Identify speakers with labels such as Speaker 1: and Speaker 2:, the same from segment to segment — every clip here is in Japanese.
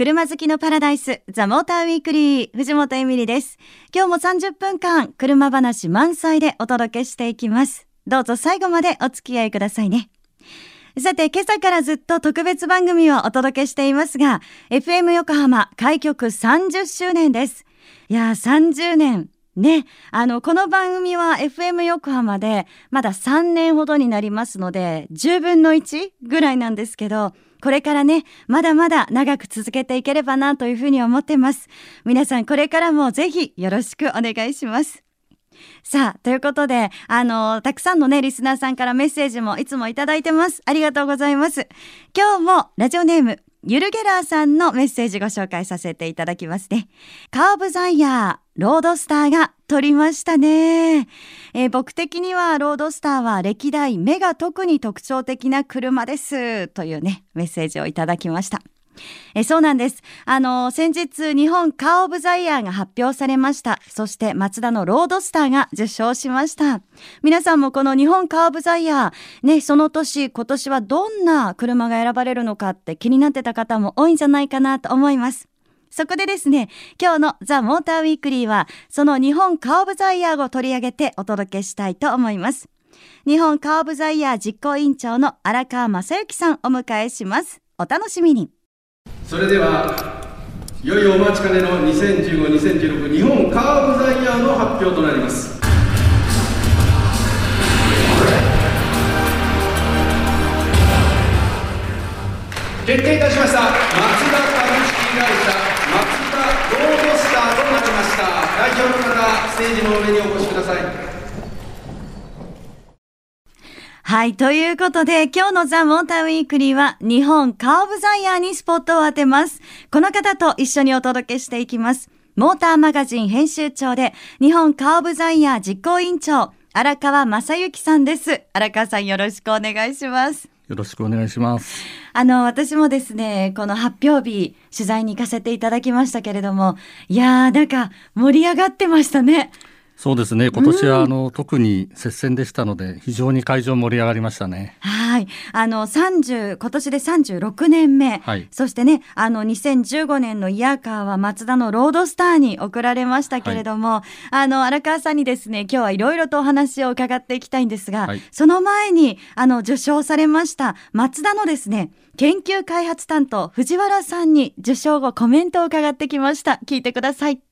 Speaker 1: 車好きのパラダイス、ザ・モーターウィークリー、藤本エミリです。今日も30分間、車話満載でお届けしていきます。どうぞ最後までお付き合いくださいね。さて、今朝からずっと特別番組をお届けしていますが、FM 横浜開局30周年です。いやー、30年。ね、あの、この番組は FM 横浜でまだ3年ほどになりますので、10分の1ぐらいなんですけど、これからね、まだまだ長く続けていければなというふうに思ってます。皆さんこれからもぜひよろしくお願いします。さあ、ということで、あの、たくさんのね、リスナーさんからメッセージもいつもいただいてます。ありがとうございます。今日もラジオネーム、ゆるゲラーさんのメッセージご紹介させていただきますね。カーブザイヤー、ロードスターが取りましたね。えー、僕的にはロードスターは歴代目が特に特徴的な車です。というね、メッセージをいただきました。えそうなんです。あの、先日、日本カーオブザイヤーが発表されました。そして、マツダのロードスターが受賞しました。皆さんもこの日本カーオブザイヤー、ね、その年、今年はどんな車が選ばれるのかって気になってた方も多いんじゃないかなと思います。そこでですね、今日のザ・モーターウィークリーは、その日本カーオブザイヤーを取り上げてお届けしたいと思います。日本カーオブザイヤー実行委員長の荒川正幸さんお迎えします。お楽しみに。
Speaker 2: それではいよいよお待ちかねの2015-2016日本カーオブザイヤーの発表となります決定いたしましたマツダ株式会社マツダロードスターとなりました代表の方ステージの上にお越しください
Speaker 1: はい。ということで、今日のザ・モーターウィークリーは、日本カーオブザイヤーにスポットを当てます。この方と一緒にお届けしていきます。モーターマガジン編集長で、日本カーオブザイヤー実行委員長、荒川正幸さんです。荒川さんよろしくお願いします。
Speaker 3: よろしくお願いします。
Speaker 1: あの、私もですね、この発表日、取材に行かせていただきましたけれども、いやー、なんか盛り上がってましたね。
Speaker 3: そうですね今年はあの、うん、特に接戦でしたので非常に会場盛り上がりましたね
Speaker 1: はいあの30今年で36年目、はい、そしてねあの2015年のイヤーカーはマツダのロードスターに贈られましたけれども、はい、あの荒川さんにですね今日はいろいろとお話を伺っていきたいんですが、はい、その前にあの受賞されましたマツダのですね研究開発担当藤原さんに受賞後コメントを伺ってきました。聞いてください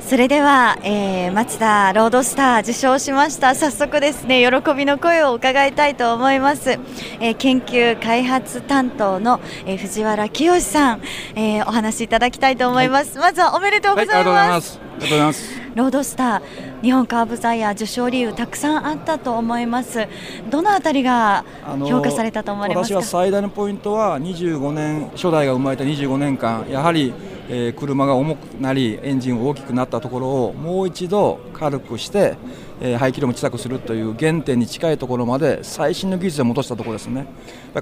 Speaker 1: それでは、えー、松田ロードスター受賞しました。早速ですね喜びの声を伺いたいと思います、えー、研究開発担当の、えー、藤原清さん、えー、お話しいただきたいと思います、はい、まずはおめでとうございます、
Speaker 3: はい、ありがとうございます。
Speaker 1: ロードスター日本カーブザイヤー受賞理由たくさんあったと思います。どのあたりが評価されたと思われます
Speaker 4: か？私は最大のポイントは25年初代が生まれた25年間。やはりえー、車が重くなりエンジン大きくなったところをもう一度軽くして、えー、排気量も小さくするという原点に近いところまで最新の技術で戻したところですね。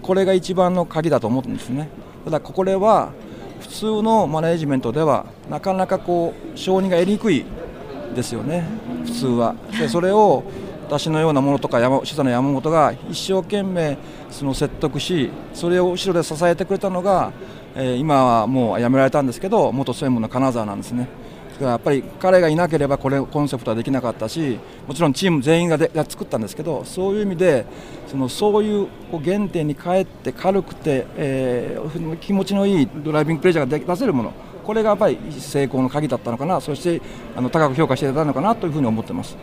Speaker 4: これが一番の鍵だと思うんですね。ただこれは普通のマネジメントではなかなかこう承認が得にくいですよね。普通は。でそれを私のようなものとか山主査の山本が一生懸命その説得しそれを後ろで支えてくれたのがえー、今はもう辞められたんですけど元専務の金沢なんですね。だからやっぱり彼がいなければこれコンセプトはできなかったしもちろんチーム全員がでが作ったんですけどそういう意味でそのそういうこう原点に帰って軽くて、えー、気持ちのいいドライビングプレジャーが出せるものこれがやっぱり成功の鍵だったのかなそしてあの高く評価していただいたのかなというふうに思ってます。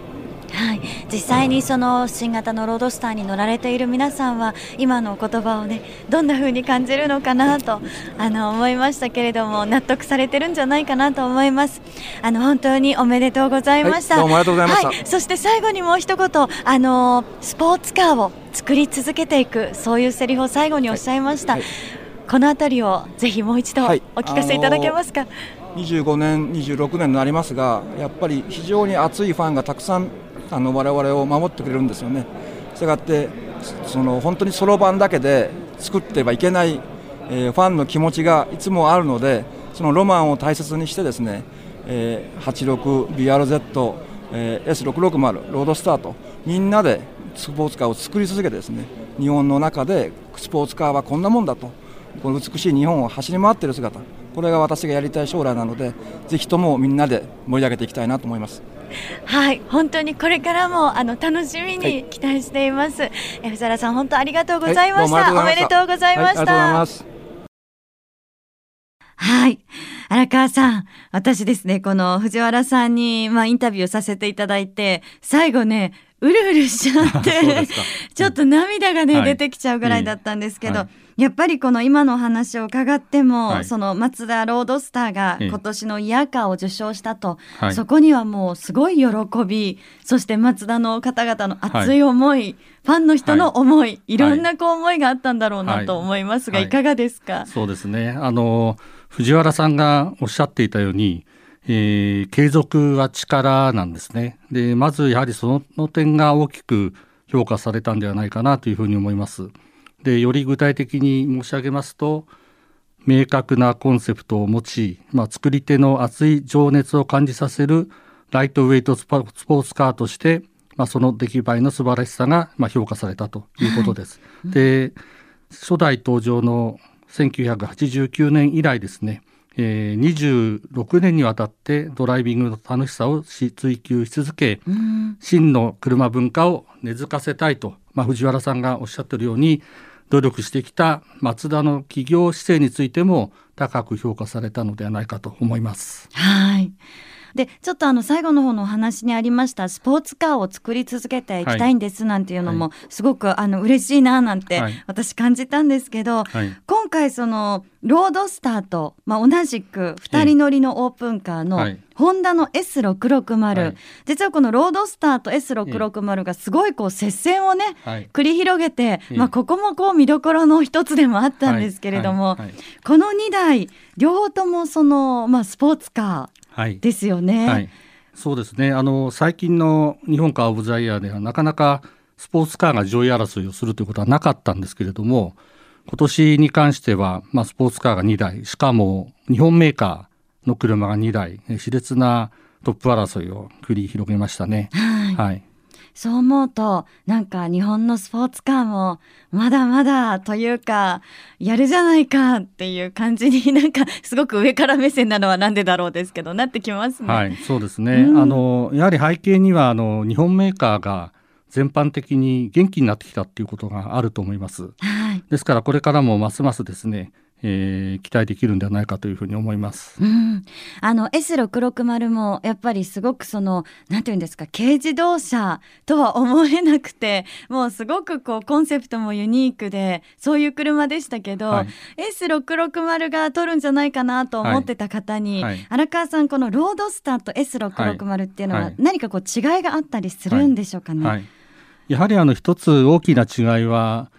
Speaker 1: はい、実際にその新型のロードスターに乗られている皆さんは今の言葉をねどんな風に感じるのかなとあの思いましたけれども納得されてるんじゃないかなと思います。あの本当におめでとうございました、
Speaker 4: はい、どうもありがとうございました、はい、
Speaker 1: そして最後にもう一言あのスポーツカーを作り続けていくそういうセリフを最後におっしゃいました、はい、この辺りをぜひもう一度お聞かせいただけますか、
Speaker 4: 25年、26年になりますがやっぱり非常に熱いファンがたくさんあの我々を守ってくれるんですよね。したがってその本当にそろばんだけで作ってはいけない、えー、ファンの気持ちがいつもあるのでそのロマンを大切にしてですね、えー、86BRZ、えー、S660 ロードスターとみんなでスポーツカーを作り続けてですね日本の中でスポーツカーはこんなもんだとこの美しい日本を走り回っている姿これが私がやりたい将来なのでぜひともみんなで盛り上げていきたいなと思います
Speaker 1: はい本当にこれからもあの楽しみに期待しています、はい、え藤原さん本当ありがとうございました、はい、おめでとうございました、はいはい。荒川さん、私ですね、この藤原さんに、まあ、インタビューさせていただいて、最後ね、うるうるしちゃって ちょっと涙がね、はい、出てきちゃうぐらいだったんですけど、はい、やっぱりこの今の話を伺っても、はい、その松田ロードスターが今年のイヤーカーを受賞したと、そこにはもうすごい喜びそして松田の方々の熱い思い、ファンの人の思い、い。ろんなこう思いがあったんだろうなと思いますが、い。かがですか？
Speaker 3: そうですね。あの藤原さんがおっしゃっていたようにえー、継続は力なんですね。で、まずやはりその点が大きく評価されたんではないかなというふうに思います。で、より具体的に申し上げますと、明確なコンセプトを持ち、まあ、作り手の熱い情熱を感じさせるライトウェイトスポーツカーとして、まあ、その出来栄えの素晴らしさが、まあ、評価されたということです。はい、で、初代登場の1989年以来ですね、えー、26年にわたってドライビングの楽しさを追求し続け、うん、真の車文化を根付かせたいと、まあ、藤原さんがおっしゃってるように努力してきたマツダの企業姿勢についても高く評価されたのではないかと思います。
Speaker 1: はいでちょっとあの最後の方のお話にありましたスポーツカーを作り続けてい。きたいんですなんていうのもすごくあの嬉しいななんて私感じたんですけど、今回そのロードスターと、まあ、同じく2人乗りのオープンカーの、ホンダの S660、はい、実はこのロードスターと S660 がすごいこう接戦をね、はい、繰り広げて、まあ、ここもこう見どころの一つでもあったんですけれども、この2台両方ともその、まあ、スポーツカーですよね。
Speaker 3: そうですね。あの最近の日本カー・オブ・ザ・イヤーではなかなかスポーツカーが上位争いをするということはなかったんですけれども今年に関しては、まあ、スポーツカーが2台しかも日本メーカーの車が2台、熾烈なトップ争いを繰り広げましたね。
Speaker 1: はい、はいそう思うとなんか日本のスポーツカーもまだまだというかやるじゃないかっていう感じになんかすごく上から目線なのはなんでだろうですけどなってきます？ね。
Speaker 3: はい、そうですね。うん、あのやはり背景にはあの日本メーカーが全般的に元気になってきたっていうことがあると思います。はい、ですからこれからもますますですねえー、期待できるんではないかというふうに思います。
Speaker 1: うん、あの S660 もやっぱりすごくそのなんていうんですか軽自動車とは思えなくてもうすごくこうコンセプトもユニークでそういう車でしたけど、はい、S660 が取るんじゃないかなと思ってた方に、はい。はい、荒川さんこのロードスターと S660 っていうのは何かこう違いがあったりするんでしょうかね？
Speaker 3: やはりあの一つ大きな違いは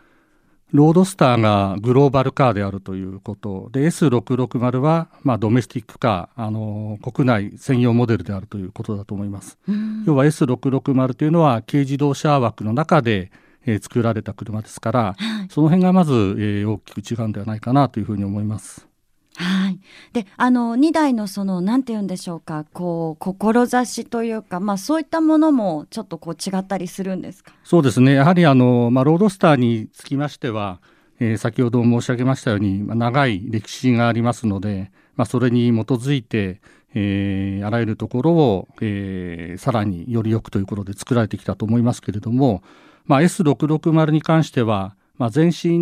Speaker 3: ロードスターがグローバルカーであるということで S660 は、まあ、ドメスティックカーあの国内専用モデルであるということだと思います。要は S660 というのは軽自動車枠の中で、えー、作られた車ですから、その辺がまず、えー、大きく違うんではないかなというふうに思います。
Speaker 1: い、であの2台のその何て言うんでしょうかこう志というか、まあ、そういったものもちょっとこう違ったりするんですか？
Speaker 3: そうですね。やはりあの、まあ、ロードスターにつきましては、えー、先ほど申し上げましたように、まあ、長い歴史がありますので、まあ、それに基づいて、えー、あらゆるところを、えー、さらにより良くということで作られてきたと思いますけれども、まあ、S660 に関しては、まあ、前身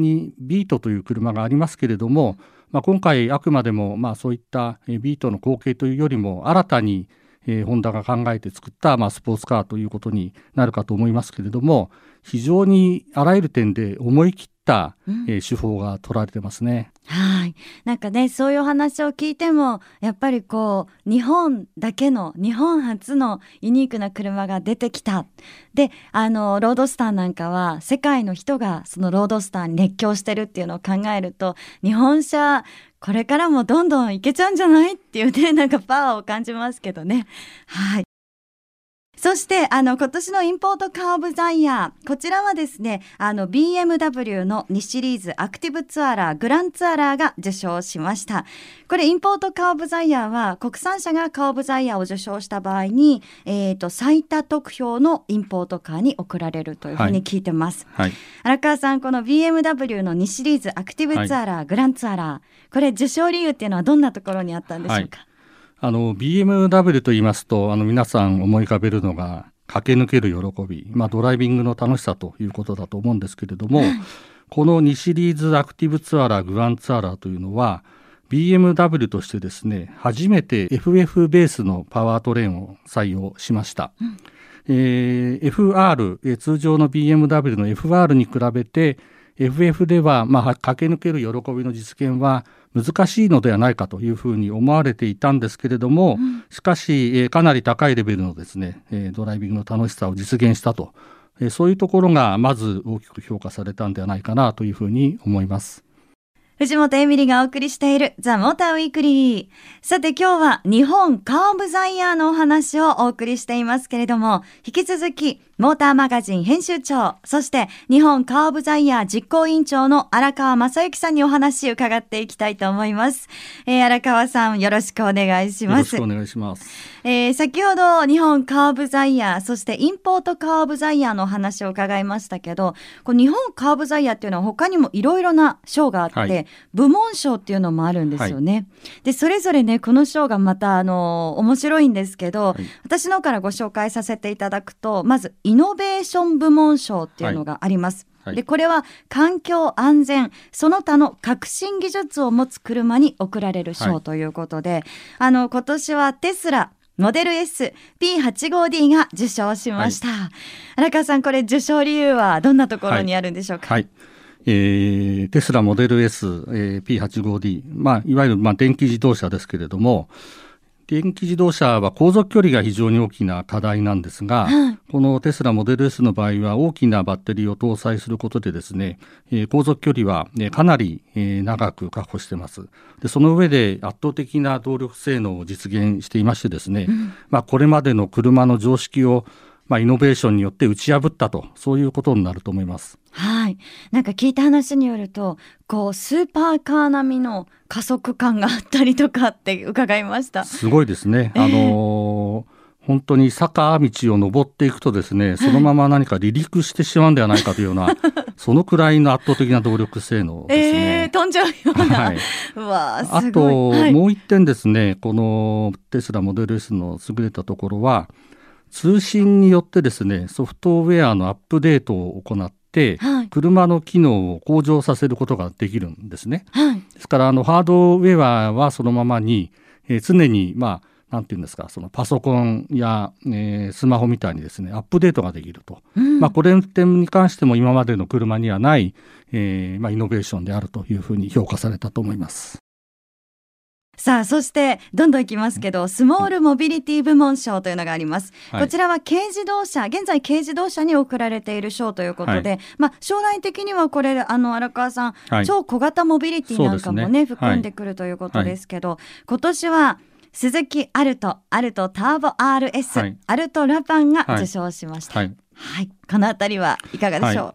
Speaker 3: にビートという車がありますけれども、まあ、今回あくまでもまあそういったビートの後継というよりも新たにえ、ホンダが考えて作った、まあ、スポーツカーということになるかと思いますけれども非常にあらゆる点で思い切った、えー、手法が取られてますね。
Speaker 1: はい。なんかねそういう話を聞いてもやっぱりこう日本だけの日本初のユニークな車が出てきた。であのロードスターなんかは世界の人がそのロードスターに熱狂してるっていうのを考えると日本車これからもどんどんいけちゃうんじゃない？っていうねなんかパワーを感じますけどね。はいそしてあの今年のインポートカーブザイヤーこちらはですねあの BMW の2シリーズアクティブツアラーグランツアラーが受賞しました。これインポートカーブザイヤーは国産車がカーブザイヤーを受賞した場合に、えーと、最多得票のインポートカーに贈られるというふうに聞いてます、はい、荒川さんこの BMW の2シリーズアクティブツアラー、はい、グランツアラーこれ受賞理由っていうのはどんなところにあったんでしょうか、はい
Speaker 3: あの BMW と言いますとあの皆さん思い浮かべるのが駆け抜ける喜び、まあ、ドライビングの楽しさということだと思うんですけれども、この2シリーズアクティブツアラーグランツアラーというのは BMW としてですね初めて FF ベースのパワートレーンを採用しました。うんえー、FR、えー、通常の BMW の FR に比べて FF では、まあ、駆け抜ける喜びの実現は難しいのではないかというふうに思われていたんですけれども、うん、しかし、えー、かなり高いレベルのですね、えー、ドライビングの楽しさを実現したと、えー、そういうところがまず大きく評価されたんではないかなというふうに思います。
Speaker 1: 藤本エミリがお送りしているザ・モーターウィークリー。さて今日は日本カーブザイヤーのお話をお送りしていますけれども、引き続きモーターマガジン編集長、そして日本カーブザイヤー実行委員長の荒川正幸さんにお話を伺っていきたいと思います。えー、荒川さん、よろしくお願いします。
Speaker 3: よろしくお願いします。
Speaker 1: えー、先ほど日本カーブザイヤー、そしてインポートカーブザイヤーの話を伺いましたけど、こ日本カーブザイヤーっていうのは他にもいろいろな賞があって、はい、部門賞っていうのもあるんですよね。はい、で、それぞれね、この賞がまた、あの、面白いんですけど、はい、私のからご紹介させていただくと、まず、イノベーション部門賞っていうのがあります。はい、でこれは環境安全その他の革新技術を持つ車に贈られる賞ということで、はい、あの今年はテスラモデル SP85D が受賞しました、はい、荒川さんこれ受賞理由はどんなところにあるんでしょうか、
Speaker 3: はい。えー、テスラモデル S、えー、P85D、まあ、いわゆる、まあ、電気自動車ですけれども、電気自動車は航続距離が非常に大きな課題なんですが、はい、このテスラモデル S の場合は大きなバッテリーを搭載することでですね、えー、航続距離は、ね、かなり、えー、長く確保しています。でその上で圧倒的な動力性能を実現していましてですね、うん、まあ、これまでの車の常識をまあ、イノベーションによって打ち破ったとそういうことになると思います。
Speaker 1: はい。なんか聞いた話によると、こうスーパーカー並みの加速感があったりとかって 伺いました。
Speaker 3: すごいですね。えー、あのー本当に坂道を登っていくとですね、そのまま何か離陸してしまうんではないかというような、そのくらいの圧倒的な動力性能ですね。
Speaker 1: えー、飛んじゃうような。はい、
Speaker 3: わあと、はい、もう一点ですね、このテスラモデル S の優れたところは、通信によってですねソフトウェアのアップデートを行って、はい、車の機能を向上させることができるんですね。はい、ですからあのハードウェアはそのままに、えー、常にまあなんていうんですかそのパソコンや、えー、スマホみたいにですねアップデートができると、うん、まあ、これ点に関しても今までの車にはない、えーまあ、イノベーションであるというふうに評価されたと思います。
Speaker 1: さあそしてどんどんいきますけどスモールモビリティ部門賞というのがあります、はい、こちらは軽自動車現在軽自動車に贈られている賞ということで、はい、まあ将来的にはこれあの荒川さん、はい、超小型モビリティなんかもね、ね、含んでくるということですけど、今年は鈴木アルトアルトターボ RS、アルトラパンが受賞しました、はい。このあたりはいかがでしょう、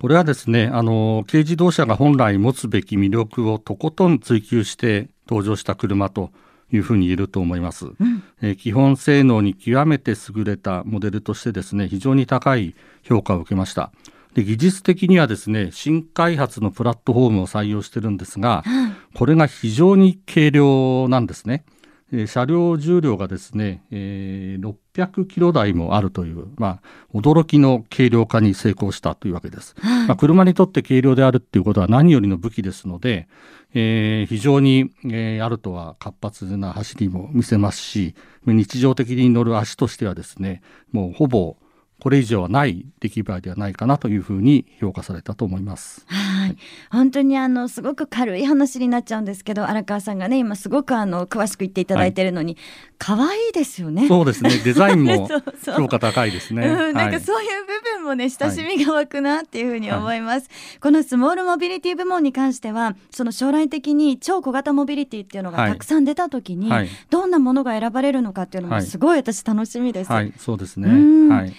Speaker 3: これはですねあの軽自動車が本来持つべき魅力をとことん追求して登場した車というふうに言えると思います、うん、えー、基本性能に極めて優れたモデルとしてですね非常に高い評価を受けました。で技術的にはですね新開発のプラットフォームを採用してるんですが、うん、これが非常に軽量なんですねえ車両重量がですね、えー、600キロ台もあるという、まあ、驚きの軽量化に成功したというわけです。まあ、車にとって軽量であるっていうことは何よりの武器ですので、えー、非常に、えー、アルトは活発な走りも見せますし、日常的に乗る足としてはですね、もうほぼこれ以上はない出来栄えではないかなというふうに評価されたと思います。
Speaker 1: はい、本当にあのすごく軽い話になっちゃうんですけど荒川さんがね今すごくあの詳しく言っていただいてるのに、可愛いですよね。
Speaker 3: そうですね。デザインも
Speaker 1: そうそう
Speaker 3: 評価高いですね。
Speaker 1: うん、なん
Speaker 3: はい
Speaker 1: かそういう部分もね親しみが湧くなっていうふうに思います、このスモールモビリティ部門に関してはその将来的に超小型モビリティっていうのが
Speaker 3: はい
Speaker 1: たくさん出た時に、
Speaker 3: はい
Speaker 1: どんなものが選ばれるのかっていうのも
Speaker 3: はい
Speaker 1: すごい私楽しみです、
Speaker 3: はい、そうです
Speaker 1: うん
Speaker 3: ね。はい。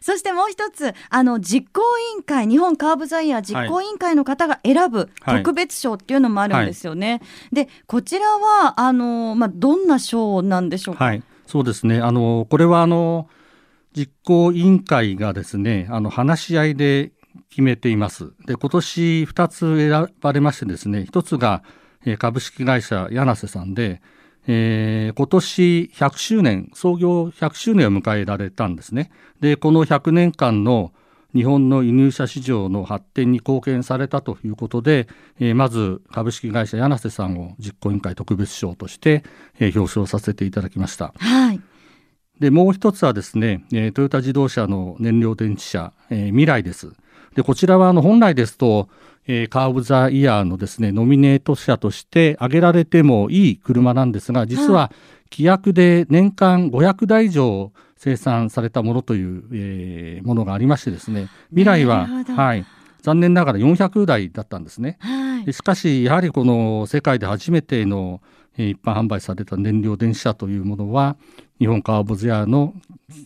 Speaker 1: そしてもう一つあの実行委員会日本カーブザイヤー実行委員会の方が選ぶ
Speaker 3: はい。
Speaker 1: 特別賞っていうのもあるんですよね、でこちらはあの、まあ、どんな賞なんでしょうか、
Speaker 3: はい、そうですね。あのこれはあの実行委員会がですね、あの話し合いで決めています。で、今年2つ選ばれましてですね、1つが、えー株式会社柳瀬さんで、えー今年100周年、創業100周年を迎えられたんですね。で、この100年間の日本の輸入車市場の発展に貢献されたということで、えーまず株式会社柳瀬さんを実行委員会特別賞として、えー表彰させていただきました。
Speaker 1: はい
Speaker 3: で、もう一つはですね、えートヨタ自動車の燃料電池車、えー未来です。で、こちらはあの本来ですと、えーカーブ・ザ・イヤーのですね、ノミネート車として挙げられてもいい車なんですが、実は規約で年間500台以上生産されたものという、えーものがありましてですね、未来は、はい、残念ながら400台だったんですね。
Speaker 1: はい
Speaker 3: でしかし、やはりこの世界で初めてのえー一般販売された燃料電子車というものは、日本カーボズヤーの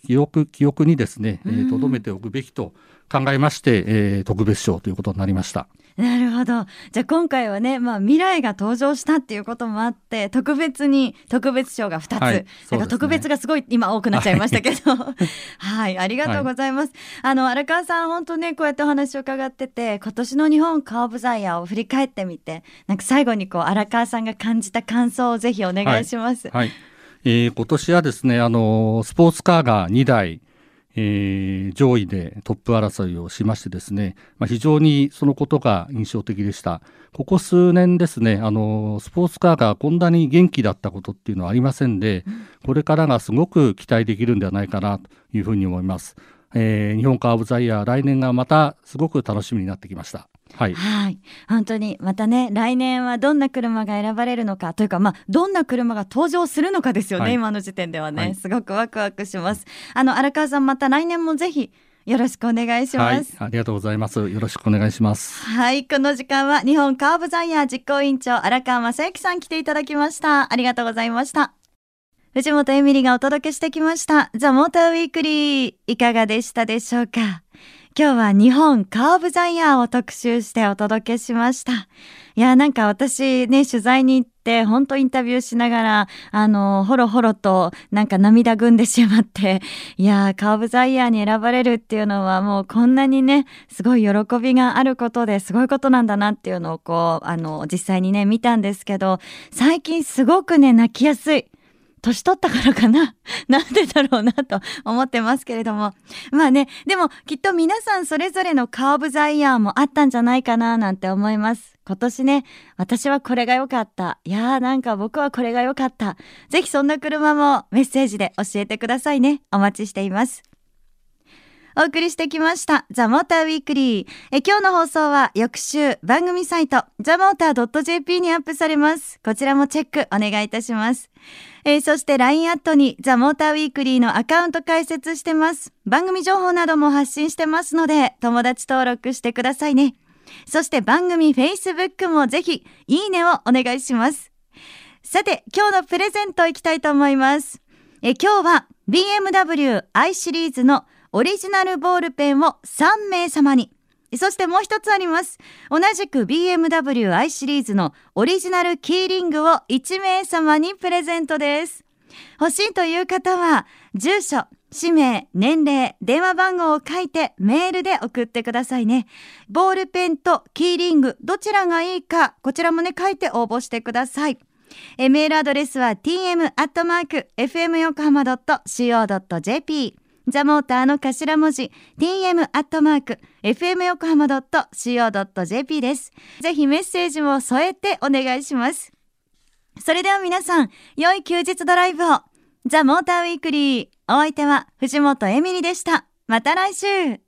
Speaker 3: 記憶記憶にですね、えー留めておくべきと考えまして、えー特別賞ということになりました。
Speaker 1: なるほど。じゃあ今回はね、まあ未来が登場したっていうこともあって、特別に特別賞が2つ。
Speaker 3: はい
Speaker 1: なんか特別がすごい今多くなっちゃいましたけど。はい、ありがとうございます。あの、荒川さん、本当ね、こうやってお話を伺ってて、今年の日本カーブザイヤーを振り返ってみて、なんか最後にこう、荒川さんが感じた感想をぜひお願いします。
Speaker 3: はい。えー今年はですね、あのスポーツカーが2台、えー上位でトップ争いをしましてですね、まあ、非常にそのことが印象的でした。ここ数年ですね、あのスポーツカーがこんなに元気だったことっていうのはありませんで、これからがすごく期待できるんではないかなというふうに思います。えー日本カーブザイヤー来年がまたすごく楽しみになってきました。はい。
Speaker 1: はい。本当に、またね、来年はどんな車が選ばれるのか、というか、まあ、どんな車が登場するのかですよね、
Speaker 3: はい
Speaker 1: 今の時点ではね、
Speaker 3: はい
Speaker 1: すごくワクワクします。あの、荒川さん、また来年もぜひ、よろしくお願いしま
Speaker 3: はい
Speaker 1: す。。
Speaker 3: ありがとうございます。よろしくお願いします。
Speaker 1: はい、この時間は日本カーブザイヤー実行委員長荒川正幸さん来ていただきました。ありがとうございました。藤本エミリがお届けしてきました。ザ・モーターウィークリー。いかがでしたでしょうか？今日は日本カーブザイヤーを特集してお届けしました。いや、なんか私ね、取材に行って、本当インタビューしながら、あの、ほろほろとなんか涙ぐんでしまって、いや、カーブザイヤーに選ばれるっていうのはもうこんなにね、すごい喜びがあることですごいことなんだなっていうのをこう、あの、実際にね、見たんですけど、最近すごくね、泣きやすい。年取ったからかな？なんでだろうなと思ってますけれども。まあね、でもきっと皆さんそれぞれのカーブザイヤーもあったんじゃないかななんて思います。今年ね、私はこれが良かった。いやーなんか僕はこれが良かった。ぜひそんな車もメッセージで教えてくださいね。お待ちしています。お送りしてきました。ザ・モーターウィークリー。え今日の放送は翌週番組サイトザ・モーター .jp にアップされます。こちらもチェックお願いいたします。えーそして LINE アットにザ・モーターウィークリーのアカウント開設してます。番組情報なども発信してますので友達登録してくださいね。そして番組 Facebook もぜひいいねをお願いします。さて、今日のプレゼントいきたいと思います。え今日は BMW i シリーズのオリジナルボールペンを3名様に。そしてもう一つあります。同じく BMW i シリーズのオリジナルキーリングを1名様にプレゼントです。欲しいという方は、住所、氏名、年齢、電話番号を書いてメールで送ってくださいね。ボールペンとキーリング、どちらがいいか、こちらもね、書いて応募してください。えメールアドレスは tm.fmyokohama.co.jp ザモーターの頭文字 tm.fmyokohama.co.jp です。ぜひメッセージも添えてお願いします。それでは皆さん、良い休日ドライブを。ザ・モーターウィークリー。お相手は藤本エミリでした。また来週